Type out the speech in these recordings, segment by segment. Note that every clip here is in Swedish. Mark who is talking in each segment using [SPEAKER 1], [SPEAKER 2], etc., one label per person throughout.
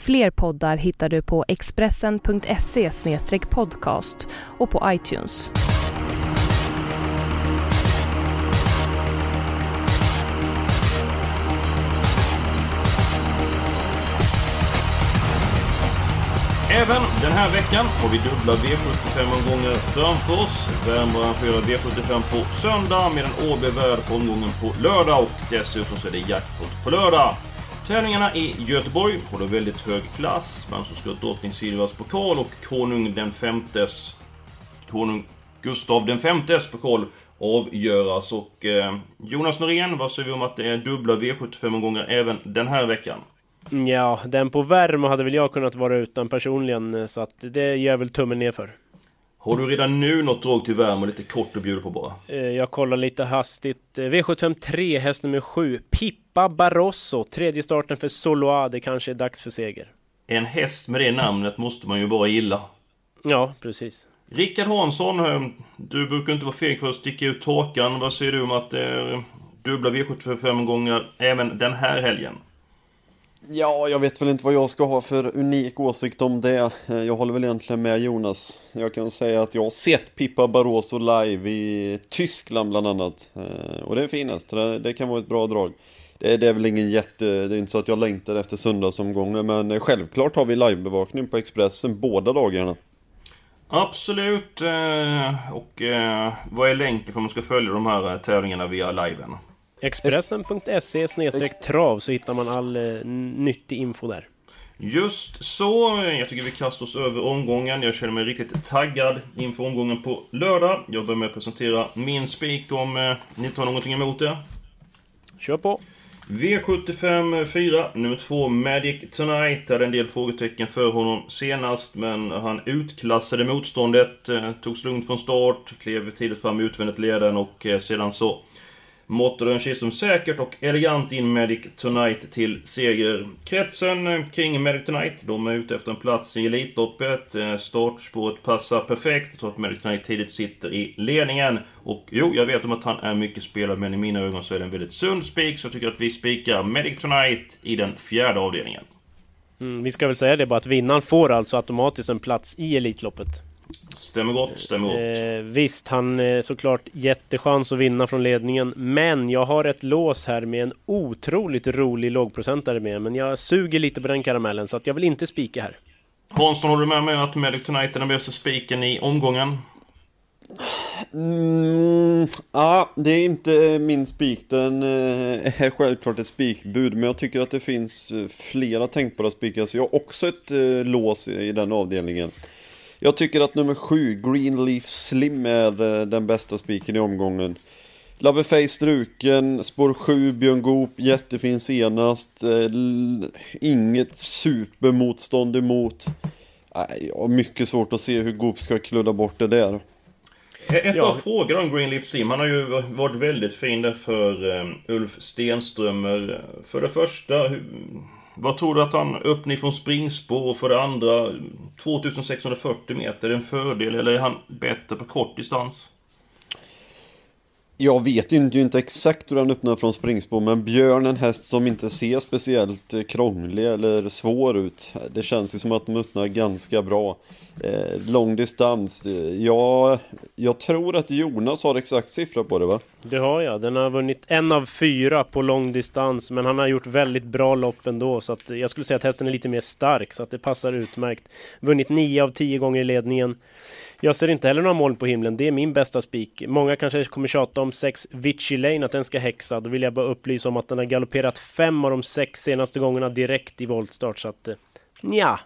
[SPEAKER 1] Fler poddar hittar du på expressen.se podcast och på iTunes.
[SPEAKER 2] Även den här veckan har vi dubbla V75-omgångar framför oss. Värmdö arrangerar V75 på söndag medan Åby värd omgången på lördag och dessutom så är det jackpot på lördag. Tävlingarna i Göteborg håller väldigt hög klass. Man som ska drottning Silvias pokal och konung den femtes... Konung Gustav den femtes pokal avgöras. Och eh, Jonas Norén, vad säger vi om att det är dubbla V75-omgångar även den här veckan?
[SPEAKER 3] Ja, den på Värmo hade väl jag kunnat vara utan personligen, eh, så att det gör väl tummen ner för.
[SPEAKER 2] Har du redan nu något drag till Värmo lite kort att bjuda på bara?
[SPEAKER 3] Eh, jag kollar lite hastigt. Eh, V753, häst nummer 7, Pippa Barroso. Tredje starten för Soloa, det kanske är dags för seger.
[SPEAKER 2] En häst med det namnet måste man ju bara gilla.
[SPEAKER 3] Ja, precis.
[SPEAKER 2] Rickard Hansson, eh, du brukar inte vara feg för att sticka ut tåkan. Vad säger du om att det är dubbla V75 gånger även den här helgen?
[SPEAKER 4] Ja, jag vet väl inte vad jag ska ha för unik åsikt om det. Eh, jag håller väl egentligen med Jonas. Jag kan säga att jag har sett Pippa Barroso live i Tyskland bland annat. Eh, och det är finast, det kan vara ett bra drag. Det är, väl ingen jätte, det är inte så att jag längtar efter söndagsomgången men eh, självklart har vi livebevakning på Expressen båda dagarna.
[SPEAKER 2] Absolut, och vad är länken för att man ska följa de här tävlingarna via liven?
[SPEAKER 3] Expressen.se trav så hittar man all eh, nyttig info där.
[SPEAKER 2] Just så. Jag tycker vi kastar oss över omgången. Jag känner mig riktigt taggad inför omgången på lördag. Jag börjar med att presentera min spik om eh, ni tar någonting emot det.
[SPEAKER 3] Kör på!
[SPEAKER 2] V75 4, nummer 2 Magic Tonight. Hade en del frågetecken för honom senast, men han utklassade motståndet. Eh, togs lugnt från start, klev tidigt fram utvändigt ledaren och eh, sedan så måtte den Kistum säkert och elegant in Medic Tonight till seger. Kretsen kring Medic Tonight, de är ute efter en plats i Elitloppet. Eh, startspåret passar perfekt. Jag tror att Medic Tonight tidigt sitter i ledningen. Och jo, jag vet om att han är mycket spelad, men i mina ögon så är det en väldigt sund spik. Så jag tycker att vi spikar Medic Tonight i den fjärde avdelningen.
[SPEAKER 3] Mm, vi ska väl säga det bara att vinnaren får alltså automatiskt en plats i Elitloppet.
[SPEAKER 2] Stämmer gott, stämmer gott.
[SPEAKER 3] Eh, visst, han är såklart jättechans att vinna från ledningen. Men jag har ett lås här med en otroligt rolig lågprocentare med. Men jag suger lite på den karamellen så att jag vill inte spika här.
[SPEAKER 2] Hansson, håller du med mig att Medic Tonight är den bästa spiken i omgången?
[SPEAKER 4] Mm, ja, det är inte min spik. Den eh, är självklart ett spikbud. Men jag tycker att det finns eh, flera tänkbara spikar. Så jag har också ett eh, lås i den avdelningen. Jag tycker att nummer 7, Greenleaf Slim, är eh, den bästa spiken i omgången. Loverface struken, spår 7, Björn Goop, jättefin senast. Eh, inget supermotstånd emot. Jag har mycket svårt att se hur Goop ska kludda bort det där.
[SPEAKER 2] Ett par frågor om Greenleaf Slim. Han har ju varit väldigt fin där för um, Ulf Stenströmer. För det första, vad tror du att han öppnar från springspår och för det andra 2640 meter, är det en fördel eller är han bättre på kort distans?
[SPEAKER 4] Jag vet inte, inte exakt hur den öppnar från springspår men Björn är en häst som inte ser speciellt eh, krånglig eller svår ut. Det känns ju som att de öppnar ganska bra. Eh, lång distans, eh, ja, jag tror att Jonas har exakt siffra på det va?
[SPEAKER 3] Det har jag, den har vunnit en av fyra på lång distans men han har gjort väldigt bra lopp ändå så att jag skulle säga att hästen är lite mer stark så att det passar utmärkt. Vunnit nio av tio gånger i ledningen. Jag ser inte heller några moln på himlen. Det är min bästa spik. Många kanske kommer tjata om sex Vichy Lane, att den ska häxa. Då vill jag bara upplysa om att den har galopperat fem av de sex senaste gångerna direkt i voltstart. Så att, eh, ja.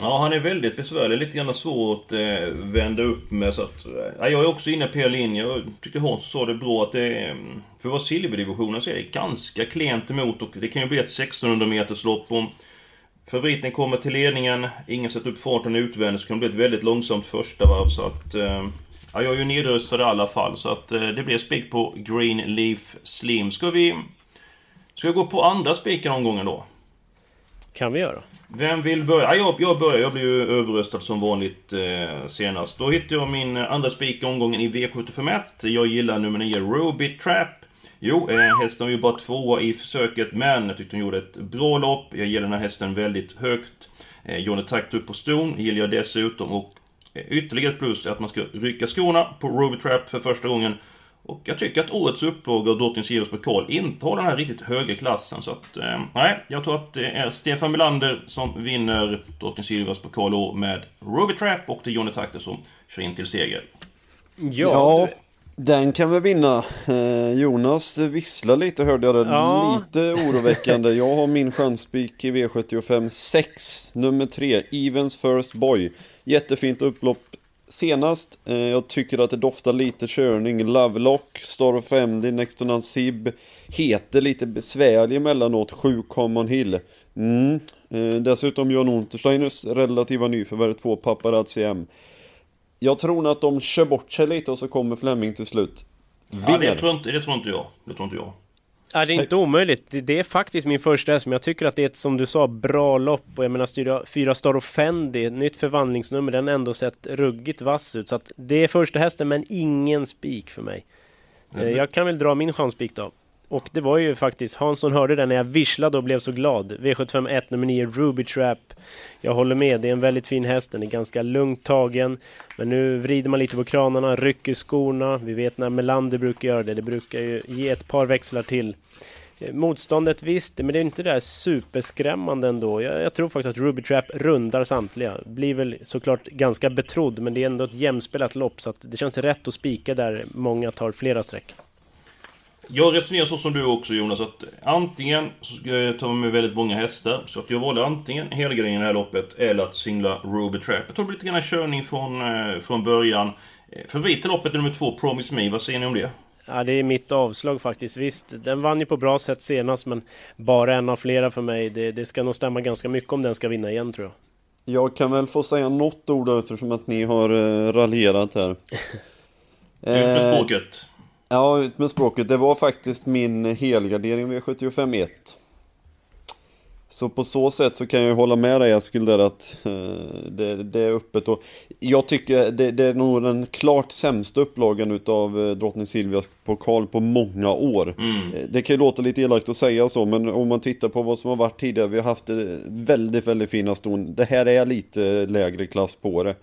[SPEAKER 2] Ja, han är väldigt besvärlig. Lite grann svårt att eh, vända upp med. Så att, eh, jag är också inne på er linje. Jag tyckte Hans sa det bra att det. Mm, för att vara silverdivisionen så är det ganska klent emot och det kan ju bli ett 1600 meters lopp. Om Favoriten kommer till ledningen, ingen sätter upp farten utvändigt, så kan det bli ett väldigt långsamt första varv så att... Eh, ja, jag är ju nedröstad i alla fall, så att eh, det blir spik på Green Leaf Slim. Ska vi... Ska vi gå på andra spiken omgången då?
[SPEAKER 3] Kan vi göra.
[SPEAKER 2] Vem vill börja? Ja, jag, jag börjar. Jag blir ju överröstad som vanligt eh, senast. Då hittade jag min andra spik i omgången i V751. Jag gillar nummer 9, Ruby Trap. Jo, eh, hästen var ju bara tvåa i försöket, men jag tyckte hon gjorde ett bra lopp. Jag gillar den här hästen väldigt högt. Eh, Johnny Takt upp på ston gillar jag dessutom. Och eh, ytterligare ett plus är att man ska rycka skorna på Ruby Trap för första gången. Och jag tycker att årets upplaga av Drottning Silvers pokal inte har den här riktigt höga klassen. Så att, eh, nej, jag tror att det är Stefan Melander som vinner Drottning Silvers pokal med Ruby Trap och det är Johnny Takter som kör in till seger.
[SPEAKER 3] Ja,
[SPEAKER 4] Ja, den kan vi vinna. Eh, Jonas visslar lite hörde jag det.
[SPEAKER 3] Ja.
[SPEAKER 4] Lite oroväckande. Jag har min chanspik i V75 6, nummer 3, Evens First Boy. Jättefint upplopp senast. Eh, jag tycker att det doftar lite körning. Lovelock, Star of MD, Next to Nansib. Heter lite besvärlig emellanåt, 7 Common Hill. Mm. Eh, dessutom John Untersteiners relativa nyförvärv 2 Paparazzi M. Jag tror nog att de kör bort sig lite och så kommer Fleming till slut.
[SPEAKER 2] Ja,
[SPEAKER 4] Vinner.
[SPEAKER 2] det tror, inte, det tror inte jag. Det tror inte jag.
[SPEAKER 3] Ja, det är inte omöjligt. Det, är faktiskt min första häst, men jag tycker att det är ett, som du sa, bra lopp. Och jag menar, styra, fyra Star Fendi, nytt förvandlingsnummer, den har ändå sett ruggigt vass ut. Så att det är första hästen, men ingen spik för mig. Eh, Jag kan väl dra min chanspik då. Och det var ju faktiskt, Hansson hörde den när jag visslade och blev så glad. V751 nummer 9, Ruby Trap. Jag håller med, det är en väldigt fin häst, den är ganska lugnt tagen. Men nu vrider man lite på kranarna, rycker skorna. Vi vet när Melander brukar göra det, det brukar ju ge ett par växlar till. Eh, motståndet visst, men det är inte det där superskrämmande ändå. Jag, jag tror faktiskt att Ruby Trap rundar samtliga. Blir väl såklart ganska betrodd, men det är ändå ett jämspelat lopp så att det känns rätt att spika där många tar flera streck.
[SPEAKER 2] Jag resonerar så som du också Jonas, att antingen så ska jag ta med väldigt många hästar. Så att jag valde antingen helgardering i det här loppet, eller att singla Ruby Trap. Jag blir lite grann körning från, eh, från början. Eh, Favorit i loppet är nummer två, Promise Me. Vad säger ni om det?
[SPEAKER 3] Ja, det är mitt avslag faktiskt. Visst, den vann ju på bra sätt senast, men bara en av flera för mig. Det, det ska nog stämma ganska mycket om den ska vinna igen tror jag.
[SPEAKER 4] Jag kan väl få säga något ord eftersom att ni har eh, raljerat här.
[SPEAKER 2] Ut med språket.
[SPEAKER 4] Ja, ut med språket. Det var faktiskt min helgardering V751. Så på så sätt så kan jag hålla med dig Eskil där att eh, det, det är öppet och jag tycker det, det är nog den klart sämsta upplagan utav eh, Drottning Silvias pokal på många år.
[SPEAKER 2] Mm.
[SPEAKER 4] Eh, Det kan ju låta lite elakt att säga så men om man tittar på vad som har varit tidigare, vi har haft väldigt, väldigt fina ston. Det här är lite lägre klass på det.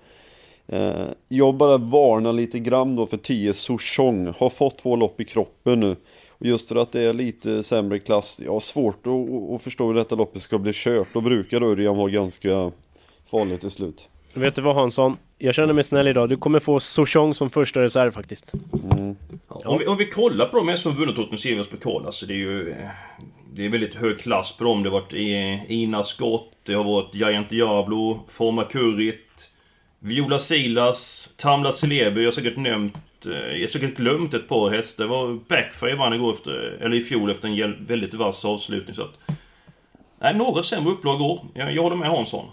[SPEAKER 4] Eh, Jag bara varnar lite grann då för 10 Souchong. Har fått två lopp i kroppen nu. Och just för att det är lite sämre klass. Jag har svårt att, att förstå hur detta loppet ska bli kört. Då brukar Örjan vara ganska farligt till slut.
[SPEAKER 3] Vet du vad Hansson? Jag känner mig snäll idag. Du kommer få Souchong som första reserv faktiskt.
[SPEAKER 2] Om, vi, om vi kollar på de som vunnit Drottning Silvias pokal, alltså det är ju... eh, Det är väldigt hög klass på dem. Det har varit eh, Ina Scott, det har varit Giant Diablo, Forma Currit, Viola Silas, Tamla Celebi. Jag har säkert nämnt... eh, Jag har säkert glömt ett par hästar. Det var Backfire vann igår efter... Eller i fjol efter en väldigt vass avslutning så att... Nej, något sämre upplag går. Jag, jag håller med Hansson.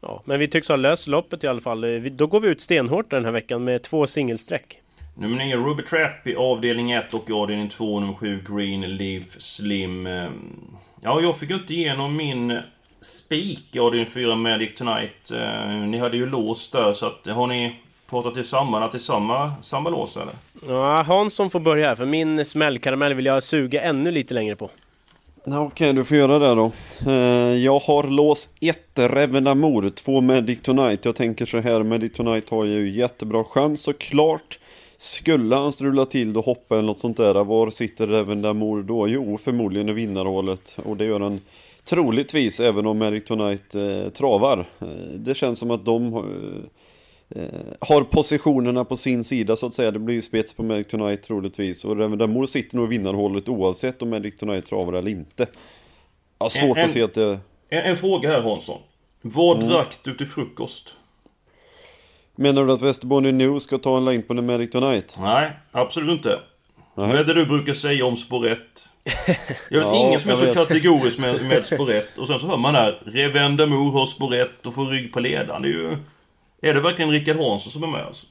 [SPEAKER 3] Ja, men vi tycks ha löst loppet i alla fall. Eh, vi- Då går vi ut stenhårt den här veckan med två singelsträck.
[SPEAKER 2] Nummer 9 Ruby Trap i avdelning 1 och i avdelning 2 nummer 7 Green Leaf Slim. Ehm, Ja, jag fick inte igenom min spik i avdelning 4 Magic Tonight. Eh, Ni hade ju låst där så att har ni pratat er samman är samma, samma lås eller?
[SPEAKER 3] Ja, Hansson får börja här, för min smällkaramell vill jag suga ännu lite längre på.
[SPEAKER 4] Ja, Okej, du får göra det då. Eh, Jag har lås 1 Revenamor, 2 Medic Tonight. Jag tänker så här, Medic Tonight har ju jättebra chans såklart. Skulle han strula till då hoppa eller något sånt där, var sitter Revenamor då? Jo, förmodligen i vinnarhålet. Och det gör han troligtvis, även om Medic Tonight eh, travar. Eh, det känns som att de eh, eh, har positionerna på sin sida så att säga. Det blir ju spets på Medic Tonight troligtvis. Och Revenamor sitter nog i vinnarhålet oavsett om Medic Tonight travar eller inte. Har svårt
[SPEAKER 2] En-
[SPEAKER 4] att se att det...
[SPEAKER 2] En, en fråga här Hansson. Vad drack du till frukost?
[SPEAKER 4] Menar du att Västerbotten News ska ta en längd på The Medic Tonight?
[SPEAKER 2] Nej, absolut inte. Vad är det du brukar säga om spår 1? Jag vet
[SPEAKER 4] Ja,
[SPEAKER 2] ingen som är så
[SPEAKER 4] vet.
[SPEAKER 2] kategorisk med, med 1. Och sen så hör man där, Revendemor har 1 och får rygg på ledaren. Det är ju... Är det verkligen Rickard Hansson som är med alltså?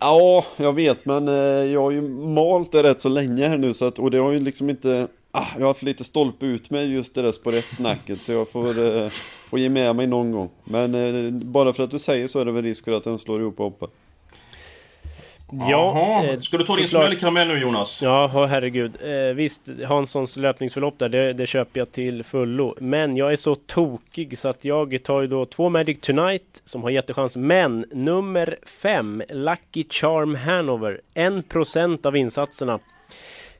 [SPEAKER 4] Ja, jag vet men eh, jag har ju malt det rätt så länge här nu så att, och det har ju liksom inte ah, Jag har haft lite stolpe ut med just det där spår ett snacket så jag får, eh, får ge med mig någon gång Men eh, bara för att du säger så är det väl risk för att den slår ihop och hoppar
[SPEAKER 2] Jaha.
[SPEAKER 3] eh,
[SPEAKER 2] Ska du ta din
[SPEAKER 3] såklart.
[SPEAKER 2] smällkaramell nu Jonas?
[SPEAKER 3] Ja, herregud. Eh, visst, Hanssons löpningsförlopp där, det, det köper jag till fullo. Men jag är så tokig så att jag tar ju då två Magic Tonight som har jättechans. Men nummer fem, Lucky Charm Hanover, 1% av insatserna.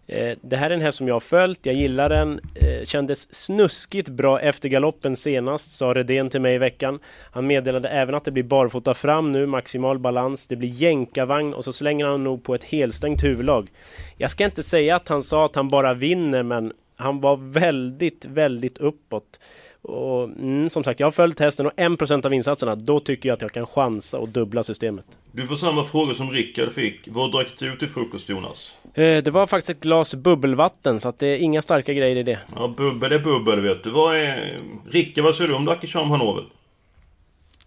[SPEAKER 3] Eh, det här är en häst som jag har följt, jag gillar den. Eh, kändes snuskigt bra efter galoppen senast, sa Redén till mig i veckan. Han meddelade även att det blir barfota fram nu, maximal balans. Det blir jänkarvagn och så slänger han nog på ett helstängt huvudlag. Jag ska inte säga att han sa att han bara vinner, men han var väldigt, väldigt uppåt. Och, mm, som sagt, jag har följt hästen och 1% av insatserna, då tycker jag att jag kan chansa och dubbla systemet.
[SPEAKER 2] Du får samma fråga som Rickard fick. Vad drack du till frukost Jonas?
[SPEAKER 3] Eh, det var faktiskt ett glas bubbelvatten, så att det är inga starka grejer i det.
[SPEAKER 2] Ja, bubbel är bubbel vet du. Vad är... Rickard, vad säger du om Lucky Charm Hanover?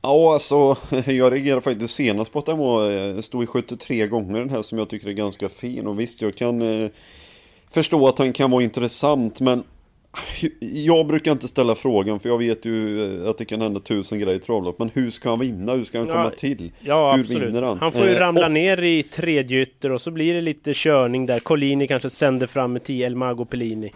[SPEAKER 4] Ja alltså, jag reagerade faktiskt senast på att den var, eh, stod i 73 gånger den här som jag tycker är ganska fin och visst jag kan eh, förstå att den kan vara intressant men jag brukar inte ställa frågan för jag vet ju eh, att det kan hända tusen grejer i travlopp men hur ska han vinna? Hur ska han
[SPEAKER 3] Ja,
[SPEAKER 4] komma till?
[SPEAKER 3] Ja,
[SPEAKER 4] hur
[SPEAKER 3] absolut.
[SPEAKER 4] vinner han?
[SPEAKER 3] Han får ju
[SPEAKER 4] Eh,
[SPEAKER 3] ramla
[SPEAKER 4] och-
[SPEAKER 3] ner i tredje ytter och så blir det lite körning där. Collini kanske sänder fram med 10 El Mago Pellini.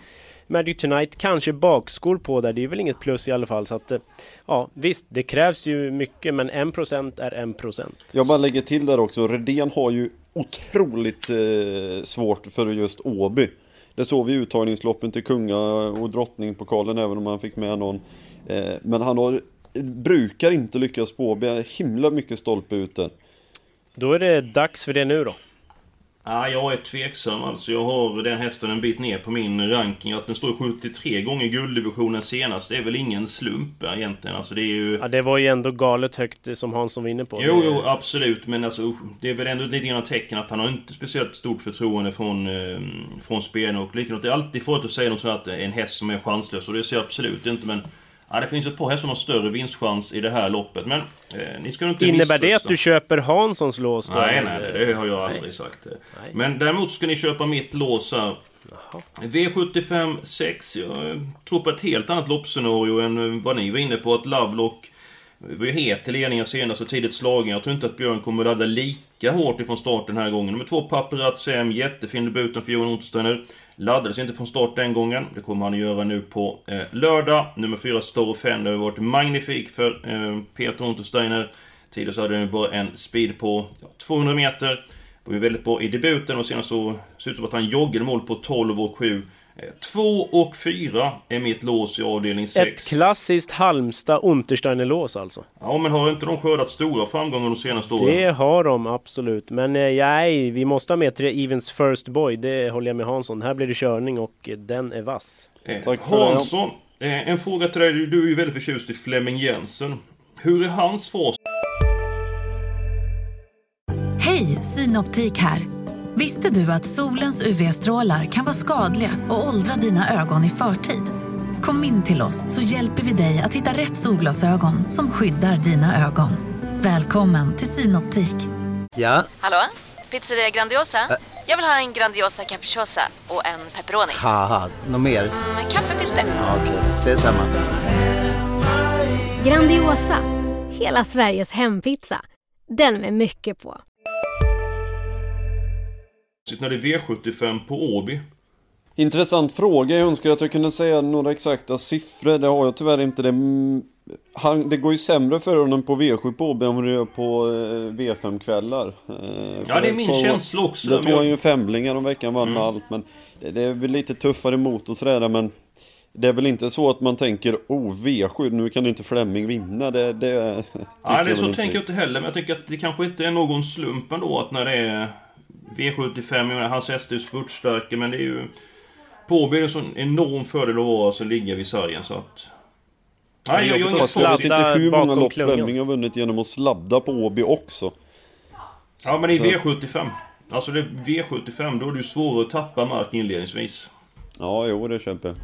[SPEAKER 3] Magic Tonight kanske bakskor på där, det är väl inget plus i alla fall. Så att, eh, ja, visst, det krävs ju mycket, men 1% är 1%.
[SPEAKER 4] Jag bara lägger till där också, Redén har ju otroligt eh, svårt för just Åby. Det såg vi i uttagningsloppen till kunga och drottningpokalen även om han fick med någon. Eh, men han har, brukar inte lyckas på himla mycket stolpe ut där.
[SPEAKER 3] Då är det dags för det nu då.
[SPEAKER 2] Ja, jag är tveksam alltså. Jag har den hästen en bit ner på min ranking. Att den står 73 gånger gulddivisionen senast, det är väl ingen slump egentligen. Alltså det är ju...
[SPEAKER 3] Ja, det var ju ändå galet högt eh, som Hansson var inne på.
[SPEAKER 2] Jo, jo, absolut. Men alltså, det är väl ändå lite grann tecken att han har inte speciellt stort förtroende från, eh, från spelarna. Och likadant, det är alltid farligt att säga något sånt att en häst som är chanslös. Och det ser jag absolut inte. Men ja, det finns ett par hästar som har större vinstchans i det här loppet. Men eh, ni ska inte
[SPEAKER 3] Innebär det att du köper Hanssons lås då?
[SPEAKER 2] Nej, nej, det har jag aldrig
[SPEAKER 3] Nej.
[SPEAKER 2] sagt.
[SPEAKER 3] Nej.
[SPEAKER 2] Men däremot ska ni köpa mitt lås här. V75 6. Jag eh, tror på ett helt annat loppscenario än eh, vad ni var inne på. Att Lovelock var ju het i ledningen senast och tidigt slagen. Jag tror inte att Björn kommer att ladda lika hårt ifrån start den här gången. Nummer två Paparazzi M, jättefin debuten för Johan Untersteiner. Laddades inte från start den gången. Det kommer han att göra nu på eh, lördag. Nummer 4, Store Fender har varit magnifik för eh, Peter Untersteiner. Tidigare så hade den bara en speed på ja, 200 meter. Var ju väldigt bra i debuten och senast så ser ut som att han joggade mål på 12 och 7. 2 och 4 är mitt lås i avdelning 6.
[SPEAKER 3] Ett klassiskt Halmstad Untersteiner-lås alltså.
[SPEAKER 2] Ja, men har inte de skördat stora framgångar de senaste åren?
[SPEAKER 3] Det har de absolut. Men eh, nej, vi måste ha med tre Evens First Boy. Det håller jag med Hansson. Här blir det körning och eh, den är vass.
[SPEAKER 2] Eh,
[SPEAKER 4] Tack för.
[SPEAKER 2] Hansson, eh, en fråga till dig. Du är ju väldigt förtjust i Flemming Jensen. Hur är hans fas?
[SPEAKER 5] Hej, Synoptik här. Visste du att solens UV-strålar kan vara skadliga och åldra dina ögon i förtid? Kom in till oss så hjälper vi dig att hitta rätt solglasögon som skyddar dina ögon. Välkommen till Synoptik.
[SPEAKER 6] Ja,
[SPEAKER 7] Hallå? Pizzeria Grandiosa? Jag vill ha en Grandiosa capriciosa och en pepperoni.
[SPEAKER 6] något mer?
[SPEAKER 7] Med kaffefilter.
[SPEAKER 6] Ja, Okej, ses samma.
[SPEAKER 8] Grandiosa, hela Sveriges hempizza. Den med mycket på.
[SPEAKER 2] När det är V75 på Åby.
[SPEAKER 4] Intressant fråga, jag önskar att jag kunde säga några exakta siffror, det har jag tyvärr inte. Det, Mm, han, det går ju sämre för honom på V7 på Åby än vad det gör på eh, V5-kvällar. Eh,
[SPEAKER 2] Ja, det är min
[SPEAKER 4] på-
[SPEAKER 2] känsla också. Men
[SPEAKER 4] tog
[SPEAKER 2] jag-
[SPEAKER 4] han ju femlingar om veckan, vann med allt. Men det, det är väl lite tuffare mot och sådär, men det är väl inte så att man tänker oh V7, nu kan inte Flemming vinna. Det, det jag
[SPEAKER 2] det så tänker jag inte heller. Men jag tycker att det kanske inte är någon slump ändå att när det är V75, jag menar, hans häst är spurtstarka, men det är ju... På Åby är en sån enorm fördel att vara alltså ligga vid sargen, så att... Nej, jag, jag, jag,
[SPEAKER 4] Fast jag vet inte hur många lopp. Flemming har vunnit genom att sladda på Åby också.
[SPEAKER 2] Ja, men i
[SPEAKER 4] Så-
[SPEAKER 2] V75. Alltså det är V75, då är det ju svårare att tappa mark inledningsvis.
[SPEAKER 4] Ja, jo det köper jag.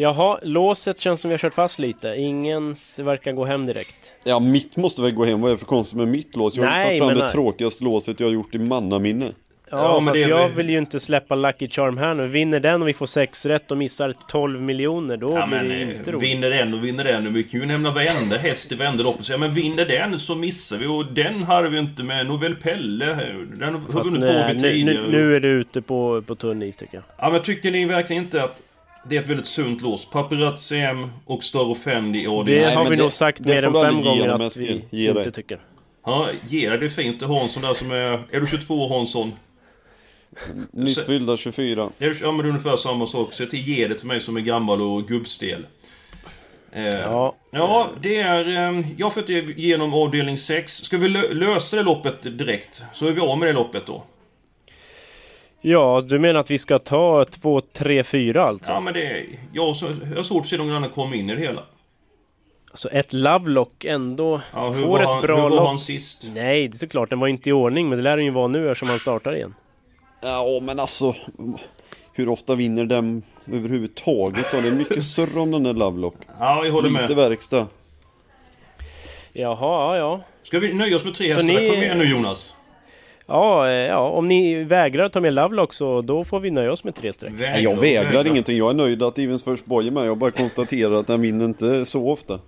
[SPEAKER 3] Jaha, låset känns som vi har kört fast lite. Ingens verkar gå hem direkt.
[SPEAKER 4] Ja, mitt måste väl gå hem. Vad är det för konstigt med mitt lås? Jag har
[SPEAKER 3] Nej,
[SPEAKER 4] tagit fram
[SPEAKER 3] men
[SPEAKER 4] det
[SPEAKER 3] nej.
[SPEAKER 4] tråkigaste låset jag har gjort i mannaminne.
[SPEAKER 3] Ja,
[SPEAKER 2] Ja, men
[SPEAKER 3] fast
[SPEAKER 2] det
[SPEAKER 3] jag vill ju inte släppa Lucky Charm här nu. Vinner den och vi får sex rätt och missar 12 miljoner, då
[SPEAKER 2] Ja,
[SPEAKER 3] blir
[SPEAKER 2] men
[SPEAKER 3] det
[SPEAKER 2] eh,
[SPEAKER 3] inte roligt.
[SPEAKER 2] vinner den och vinner den. Vi kan ju nämna varenda häst i varenda lopp och säga men vinner den så missar vi. Och den hade vi inte med. Novell Pelle. Den har
[SPEAKER 3] Fast
[SPEAKER 2] vunnit
[SPEAKER 3] nej, nu, nu, nu är det ute på, på tunn is tycker jag.
[SPEAKER 2] Ja men tycker ni verkligen inte att det är ett väldigt sunt lås? Paparazzi M och Star Offendi och
[SPEAKER 3] Det
[SPEAKER 4] Nej,
[SPEAKER 3] har vi
[SPEAKER 4] det-
[SPEAKER 3] nog sagt
[SPEAKER 4] det
[SPEAKER 3] mer än fem gånger att vi.
[SPEAKER 4] Ge
[SPEAKER 3] inte
[SPEAKER 4] dig.
[SPEAKER 3] tycker.
[SPEAKER 2] Ja, ge det, det är fint. Det är Hansson där som är... Är du 22 Hansson?
[SPEAKER 4] Nyss fyllda 24.
[SPEAKER 2] Är du, ja men det är ungefär samma sak. Så till ge det till mig som är gammal och gubbstel. Eh,
[SPEAKER 3] Ja.
[SPEAKER 2] Ja, det är... Eh, jag har fått igenom avdelning 6. Ska vi lö- lösa det loppet direkt? Så är vi av med det loppet då.
[SPEAKER 3] Ja, du menar att vi ska ta 2, 3, 4 alltså?
[SPEAKER 2] Ja men det är... Jag jag har svårt att se någon annan komma in i det hela.
[SPEAKER 3] Så ett Lovelock ändå
[SPEAKER 2] Ja, hur
[SPEAKER 3] får
[SPEAKER 2] var
[SPEAKER 3] ett
[SPEAKER 2] han,
[SPEAKER 3] bra
[SPEAKER 2] hur var han sist?
[SPEAKER 3] Nej, det är såklart, den var inte i ordning, men det lär den ju vara nu eftersom han startar igen.
[SPEAKER 4] Ja, men alltså. Hur ofta vinner den överhuvudtaget då? Det är mycket surr om den där Lovelock.
[SPEAKER 2] Ja, jag håller
[SPEAKER 4] Lite
[SPEAKER 2] med.
[SPEAKER 4] verkstad.
[SPEAKER 3] Jaha, ja, ja.
[SPEAKER 2] Ska vi nöja oss med tre
[SPEAKER 3] Så
[SPEAKER 2] hästar?
[SPEAKER 3] ni-
[SPEAKER 2] Kom igen nu Jonas.
[SPEAKER 3] Ja, eh, ja, om ni vägrar ta med Lovelock så då får vi nöja oss med tre streck.
[SPEAKER 4] Nej, jag vägrar ingenting. Jag är nöjd att Evens First Boy är med. Jag bara konstaterar att den vinner inte så ofta.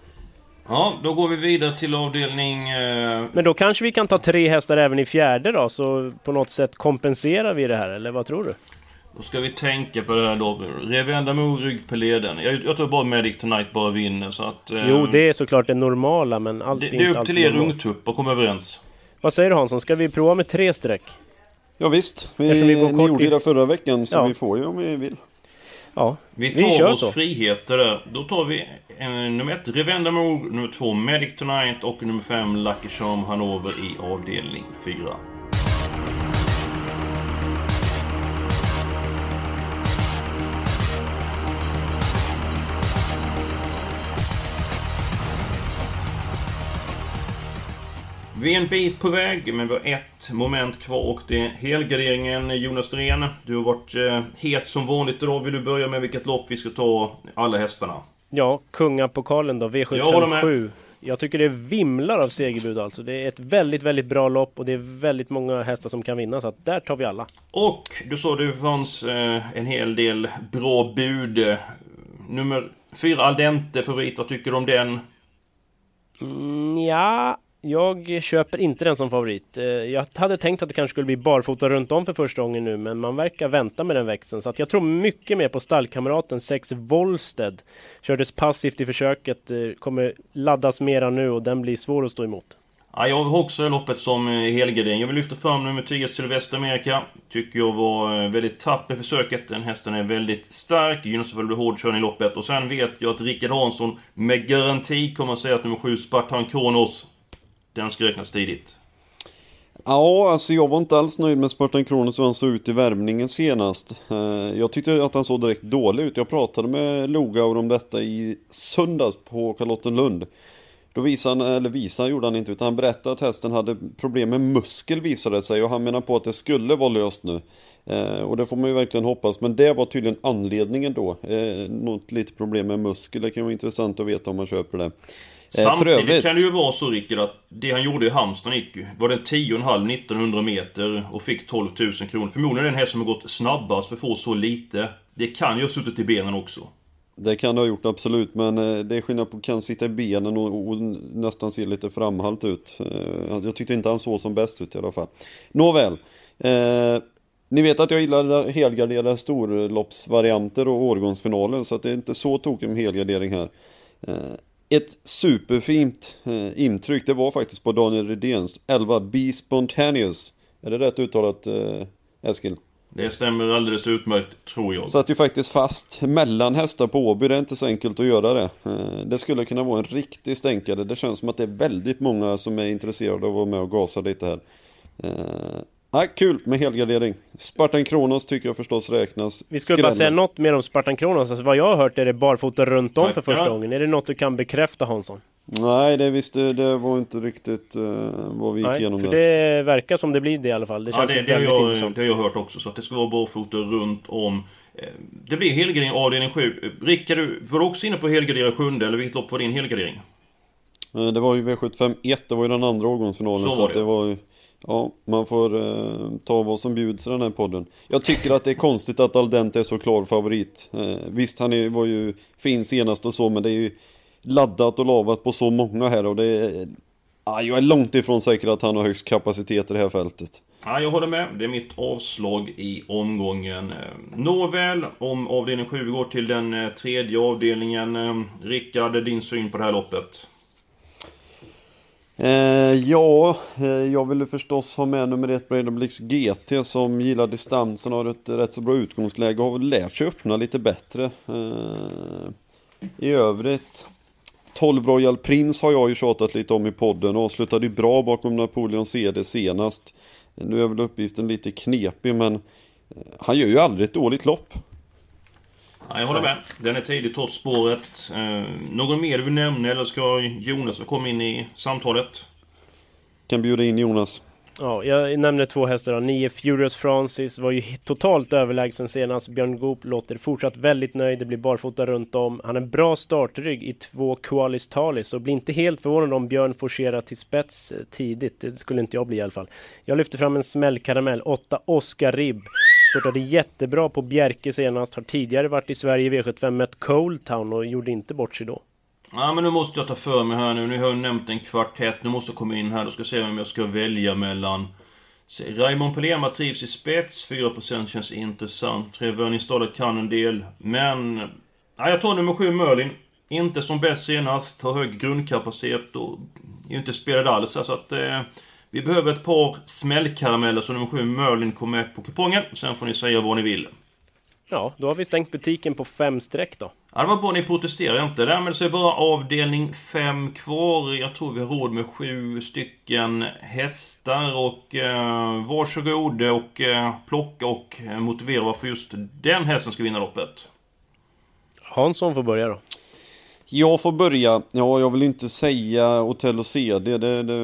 [SPEAKER 2] Ja, då går vi vidare till avdelning... Eh,
[SPEAKER 3] Men då kanske vi kan ta tre hästar även i fjärde då, så på något sätt kompenserar vi det här, eller vad tror du?
[SPEAKER 2] Då ska vi tänka på det här då. Revenda Mo, rygg på leden. Jag, jag tror bara Medic Tonight bara vinner så att... eh,
[SPEAKER 3] Jo, det är såklart det normala, men allt
[SPEAKER 2] det,
[SPEAKER 3] är
[SPEAKER 2] det är upp till er
[SPEAKER 3] normalt.
[SPEAKER 2] ungtuppar, kom överens.
[SPEAKER 3] Vad säger du Hansson, ska vi prova med tre streck?
[SPEAKER 4] Ja, visst. Vi,
[SPEAKER 3] Eftersom vi går
[SPEAKER 4] ni gjorde
[SPEAKER 3] i-
[SPEAKER 4] det förra veckan så
[SPEAKER 3] Ja.
[SPEAKER 4] vi får ju om vi vill.
[SPEAKER 3] Ja,
[SPEAKER 2] Vi
[SPEAKER 3] Vi
[SPEAKER 2] tar
[SPEAKER 3] kör
[SPEAKER 2] oss
[SPEAKER 3] så.
[SPEAKER 2] friheter där. Då tar vi eh, nummer ett Revenda Mo, nummer två Medic Tonight och nummer fem Lucky Charm Hanover i avdelning fyra. Vi är en bit på väg, men vi har ett moment kvar och det är helgarderingen. Jonas Norén, du har varit eh, het som vanligt idag. Vill du börja med vilket lopp vi ska ta alla hästarna?
[SPEAKER 3] ja kungapokalen då,
[SPEAKER 2] Jag håller med.
[SPEAKER 3] V757. Jag tycker det vimlar av segerbud alltså. Det är ett väldigt, väldigt bra lopp och det är väldigt många hästar som kan vinna, så att där tar vi alla.
[SPEAKER 2] Och du sa det fanns eh, en hel del bra bud. Nummer fyra Aldente favorit, vad tycker du om den?
[SPEAKER 3] Mm, ja, jag köper inte den som favorit. Eh, jag hade tänkt att det kanske skulle bli barfota runt om för första gången nu, men man verkar vänta med den växeln. Så att jag tror mycket mer på stallkamraten 6 Volsted. Kördes passivt i försöket, eh, kommer laddas mera nu och den blir svår att stå emot.
[SPEAKER 2] Ja, jag har också det loppet som eh, helgardin. helgardering. Jag vill lyfta fram nummer 10 Sylvester Amerika. Tycker jag var väldigt tapp i försöket. Den hästen är väldigt stark. Gynnas väl bli hård körning i loppet. Och sen vet jag att Rickard Hansson med garanti kommer att säga att nummer 7 Spartan Kronos den ska räknas tidigt.
[SPEAKER 4] Ja, alltså jag var inte alls nöjd med Spartan Kronos hur han såg ut i värmningen senast. Eh, jag tyckte att han såg direkt dålig ut. Jag pratade med Logaur om detta i söndags på Charlottenlund. Då visade han, eller visade gjorde han inte, utan han berättade att hästen hade problem med muskel visade det sig och han menar på att det skulle vara löst nu. Eh, och det får man ju verkligen hoppas, men det var tydligen anledningen då. Eh, något litet problem med muskel, det kan vara intressant att veta om man köper det. Eh,
[SPEAKER 2] Samtidigt kan det ju vara så Rickard att det han gjorde i Halmstad gick ju. Var det 10,5 1900 meter och fick 12 000 kronor. Förmodligen är den häst som har gått snabbast för att få så lite. Det kan ju ha suttit i benen också.
[SPEAKER 4] Det kan det ha gjort absolut, men eh, det är skillnad på kan sitta i benen och, och nästan se lite framhalt ut. Eh, Jag tyckte inte han såg som bäst ut i alla fall. Nåväl. Eh, ni vet att jag gillar helgarderade storloppsvarianter och årgångsfinaler, så att det är inte så tokigt med helgardering här. Eh, ett superfint eh, intryck, det var faktiskt på Daniel Redéns 11 Be Spontaneous. Är det rätt uttalat eh, Eskil?
[SPEAKER 2] Det stämmer alldeles utmärkt, tror jag.
[SPEAKER 4] Satt ju faktiskt fast mellan hästar på Åby, det är inte så enkelt att göra det. Eh, Det skulle kunna vara en riktig stänkare, det känns som att det är väldigt många som är intresserade av att vara med och gasa lite här. Ja, kul med helgardering. Spartan Kronos tycker jag förstås räknas.
[SPEAKER 3] Vi skulle bara säga något mer om Spartan Kronos. Alltså vad jag har hört är det barfota runt om för första gången. Är det något du kan bekräfta Hansson?
[SPEAKER 4] Nej, det visste det var inte riktigt uh, vad vi gick
[SPEAKER 3] Nej,
[SPEAKER 4] igenom
[SPEAKER 3] för
[SPEAKER 4] där.
[SPEAKER 3] det verkar som det blir det i alla fall. Det
[SPEAKER 2] Ja,
[SPEAKER 3] känns
[SPEAKER 2] det,
[SPEAKER 3] ju
[SPEAKER 2] det, har
[SPEAKER 3] väldigt
[SPEAKER 2] jag,
[SPEAKER 3] intressant.
[SPEAKER 2] det har jag hört också, så att det ska vara barfota runt om. Eh, Det blir helgardering avdelning 7. Rickard, du var du också inne på helgardera sjunde, eller vilket lopp var din helgardering?
[SPEAKER 4] Eh, Det var ju V75 1, det var ju den andra årgångsfinalen
[SPEAKER 2] Så
[SPEAKER 4] så,
[SPEAKER 2] var
[SPEAKER 4] att
[SPEAKER 2] det.
[SPEAKER 4] det var ju Ja, man får eh, ta vad som bjuds i den här podden Jag tycker att det är konstigt att Aldente är så klar favorit eh, Visst, han är, var ju fin senast och så, men det är ju laddat och lavat på så många här och det är Ah, Jag är långt ifrån säker att han har högst kapacitet i det här fältet
[SPEAKER 2] Ja, jag håller med. Det är mitt avslag i omgången. Eh, nåväl, om avdelning 7 går till den eh, tredje avdelningen. Eh, Rickard, din syn på det här loppet?
[SPEAKER 4] Eh, ja, eh, jag ville förstås ha med nummer ett Braden Blix GT som gillar distansen och har ett rätt så bra utgångsläge och har lärt sig öppna lite bättre. Eh, I övrigt 12 Royal Prince har jag ju tjatat lite om i podden och avslutade ju bra bakom Napoleon CD senast. Nu är väl uppgiften lite knepig men eh, han gör ju aldrig ett dåligt lopp.
[SPEAKER 2] Ja, jag håller med. Den är tidig trots spåret. Eh, någon mer du vill nämna eller ska Jonas komma in i samtalet?
[SPEAKER 4] Kan bjuda in Jonas.
[SPEAKER 3] Ja, jag nämner två hästar då. Nio Furious Francis var ju totalt överlägsen senast. Björn Goop låter fortsatt väldigt nöjd. Det blir barfota runt om. Han en bra startrygg i två Qualis Talis. Och bli inte helt förvånad om Björn forcerar till spets eh, tidigt. Det skulle inte jag bli i alla fall. Jag lyfter fram en smällkaramell. 8 Oscar Ribb. Spurtade jättebra på Bjerke senast. Har tidigare varit i Sverige i V75 mött Coldtown och gjorde inte bort sig då.
[SPEAKER 2] Ja, men nu måste jag ta för mig här nu. Nu har jag nämnt en kvartett. Nu måste jag komma in här. Då ska jag se vem jag ska välja mellan... Raymond Pelema trivs i spets. 4% känns intressant. Trevörningstalet kan en del. Men... Ja, jag tar nummer 7 Merlin. Inte som bäst senast. Har hög grundkapacitet och... Är ju inte spelad alls. här Så att... Eh, vi behöver ett par smällkarameller så nummer 7 Merlin kommer med på kupongen. Sen får ni säga vad ni vill.
[SPEAKER 3] Ja, då har vi stängt butiken på fem streck då.
[SPEAKER 2] Ja, det var bra ni protesterade inte. Därmed så är bara avdelning 5 kvar. Jag tror vi har råd med sju stycken hästar och eh, varsågod och eh, plocka och eh, motivera varför just den hästen ska vinna loppet.
[SPEAKER 3] Hansson får börja då.
[SPEAKER 4] Jag får börja. Ja, jag vill inte säga Othello CD. Det, det,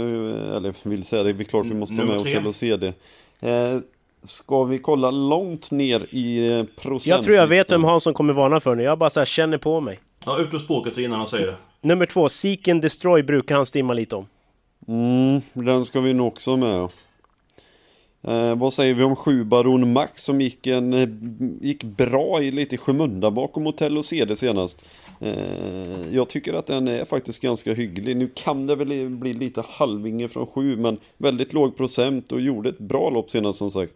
[SPEAKER 4] eller vill säga det. Det är klart vi måste ha med
[SPEAKER 2] tre.
[SPEAKER 4] Othello CD. Eh, ska vi kolla långt ner i procent?
[SPEAKER 3] Jag tror jag vet vem Hansson kommer varna för nu. Jag bara så här känner på mig.
[SPEAKER 2] Ja, ut ur språket innan han säger det.
[SPEAKER 3] Nummer två, Seek and Destroy brukar han stimma lite om.
[SPEAKER 4] Mm, den ska vi nog också med. Eh, vad säger vi om sju Baron Max som gick, en, eh, gick bra i lite i skymundan bakom Othello CD senast. Eh, jag tycker att den är faktiskt ganska hygglig. Nu kan det väl bli lite halvinge från sju men väldigt låg procent och gjorde ett bra lopp senast som sagt.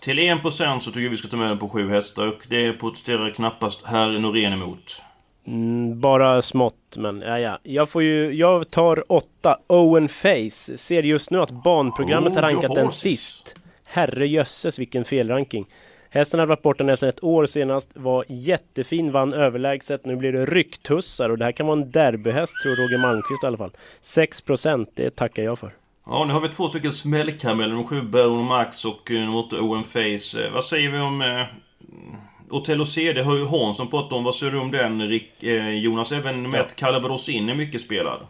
[SPEAKER 2] Till 1% så tycker jag vi ska ta med den på sju hästar och det protesterar knappast herr Norén emot.
[SPEAKER 3] Mm, bara smått, men ja, ja. Jag får ju, jag tar åtta, Owen Face. Ser just nu att banprogrammet
[SPEAKER 2] Oh,
[SPEAKER 3] har rankat den sist. Herre jösses vilken felranking. Hästen hade varit borta nästan ett år senast, var jättefin, vann överlägset. Nu blir det rycktussar och det här kan vara en derbyhäst tror Roger Malmqvist i alla fall. 6% det tackar jag för.
[SPEAKER 2] Ja, nu har vi två stycken smällkarameller. Nummer 7 Baron Max och nummer 8 Owen Face. Eh, vad säger vi om... Eh, Otello CD har ju Hansson pratat om. Vad säger du om den Rick, eh, Jonas? Även Matt Calabrosin är mycket spelad.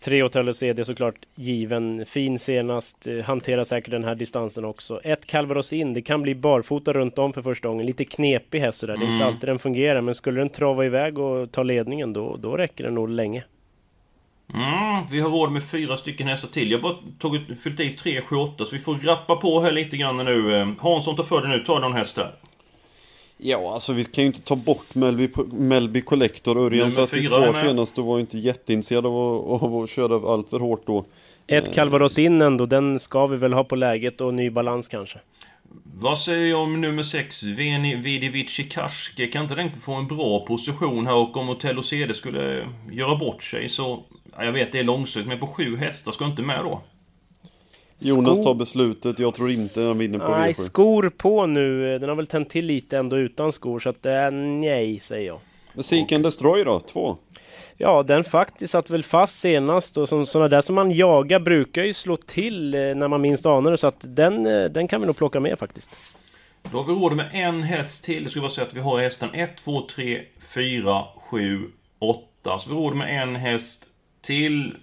[SPEAKER 3] Tre Hotel CD såklart given. Fin senast. eh, Hanterar säkert den här distansen också. Ett Calvados in. Det kan bli barfota runt om för första gången. Lite knepig häst sådär. Det är inte
[SPEAKER 2] Mm.
[SPEAKER 3] alltid den fungerar. Men skulle den trava iväg och ta ledningen då, då räcker den nog länge.
[SPEAKER 2] Mm, vi har råd med fyra stycken hästar till. Jag har bara tagit, fyllt i 3, 7, 8 så vi får rappa på här lite grann nu. Eh, Hansson, ta för dig nu. Ta någon häst här.
[SPEAKER 4] Ja, alltså vi kan ju inte ta bort Melby, Melby Collector. Örjan satt ju kvar senast och var inte jätteintresserad av att, av att köra allt för hårt då.
[SPEAKER 3] Ett Calvados in ändå. Den ska vi väl ha på läget och ny balans kanske.
[SPEAKER 2] Vad säger jag om nummer 6, Veni Vidivici Karske? Kan inte den få en bra position här? Och om Otello CD skulle göra bort sig så... Ja, jag vet, det är långsökt, men på sju hästar ska inte med då?
[SPEAKER 4] Jonas tar beslutet, jag tror inte han vinner på
[SPEAKER 3] Nej,
[SPEAKER 4] V7.
[SPEAKER 3] skor på nu. Den har väl tänt till lite ändå utan skor. Så att det är nej, säger jag.
[SPEAKER 4] Men Seek and Destroy då? Två?
[SPEAKER 3] Ja, den faktiskt satt väl fast senast och som, sådana där som man jagar brukar ju slå till eh, när man minst anar det så att den, eh, den kan vi nog plocka med faktiskt.
[SPEAKER 2] Då har vi råd med en häst till. Det skulle vara så att vi har hästen 1, 2, 3, 4, 7, 8. Så vi har råd med en häst till...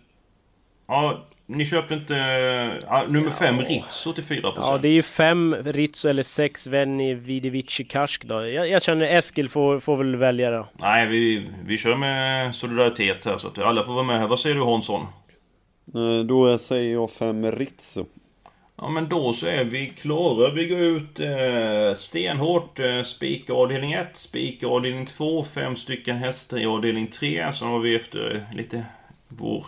[SPEAKER 2] Ja, ni köpte inte... Ja, nummer 5 Rizzo till 4%.
[SPEAKER 3] Ja, det är ju fem Ritso eller sex Venni Vidivici Karsk då. Jag, jag känner Eskil får, får väl välja då.
[SPEAKER 2] Nej, vi, vi kör med solidaritet här så att alla får vara med här. Vad säger du Hansson?
[SPEAKER 4] Eh, Då säger jag fem Ritzo.
[SPEAKER 2] Ja men då så är vi klara. Vi går ut eh, stenhårt. Eh, spik avdelning 1, spik avdelning 2, fem stycken hästar i avdelning 3. Sen har vi efter lite vår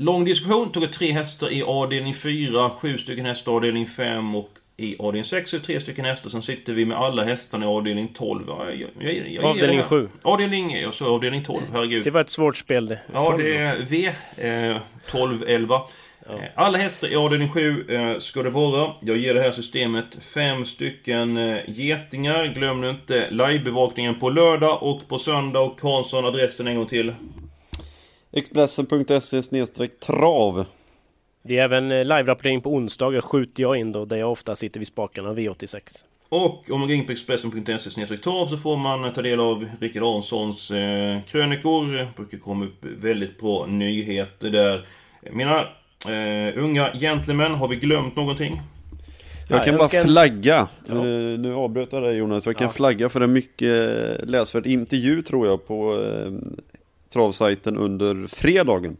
[SPEAKER 2] lång diskussion tagit tre hästar i avdelning 4, sju stycken hästar i avdelning 5 och i avdelning 6 är tre stycken hästar. Sen sitter vi med alla hästarna i avdelning 12. Ja, Jag, jag, jag, jag
[SPEAKER 3] Avdelning
[SPEAKER 2] ger det här.
[SPEAKER 3] sju.
[SPEAKER 2] Avdelning, jag sa avdelning 12, herregud.
[SPEAKER 3] Det var ett svårt spel det.
[SPEAKER 2] Ja, det är V. Eh, 12, 11. Eh, Alla hästar i avdelning 7 eh, ska det vara. Jag ger det här systemet fem stycken eh, getingar. Glöm nu inte livebevakningen på lördag och på söndag. Och Hansson, adressen en gång till.
[SPEAKER 4] Expressen.se trav.
[SPEAKER 3] Det är även eh, live-rapportering på onsdagar skjuter jag in då, där jag ofta sitter vid spakarna V86.
[SPEAKER 2] Och om man går in på Expressen.se trav så får man ta del av Rickard Hanssons eh, krönikor. Det brukar komma upp väldigt bra nyheter där. Mina eh, unga gentlemän, har vi glömt någonting?
[SPEAKER 4] Jag
[SPEAKER 3] Ja,
[SPEAKER 4] kan bara flagga.
[SPEAKER 3] Ja.
[SPEAKER 4] Eh, Nu avbröt jag dig Jonas. Jag kan
[SPEAKER 3] Ja.
[SPEAKER 4] flagga för en mycket läsvärd intervju tror jag på eh, travsajten under fredagen.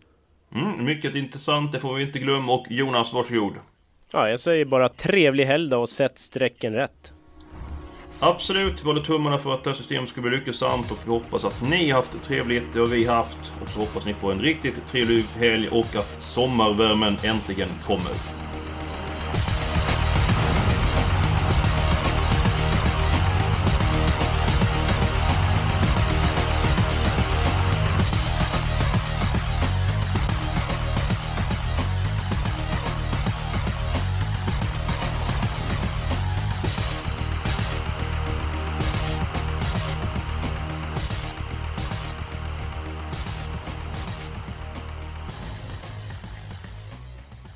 [SPEAKER 2] Mm, mycket intressant, det får vi inte glömma. Och Jonas, varsågod.
[SPEAKER 3] Ja, jag säger bara trevlig helg då och sätt strecken rätt.
[SPEAKER 2] Absolut, vi håller tummarna för att det här systemet ska bli lyckosamt och vi hoppas att ni har haft trevligt, det har vi haft. Och så hoppas ni får en riktigt trevlig helg och att sommarvärmen äntligen kommer.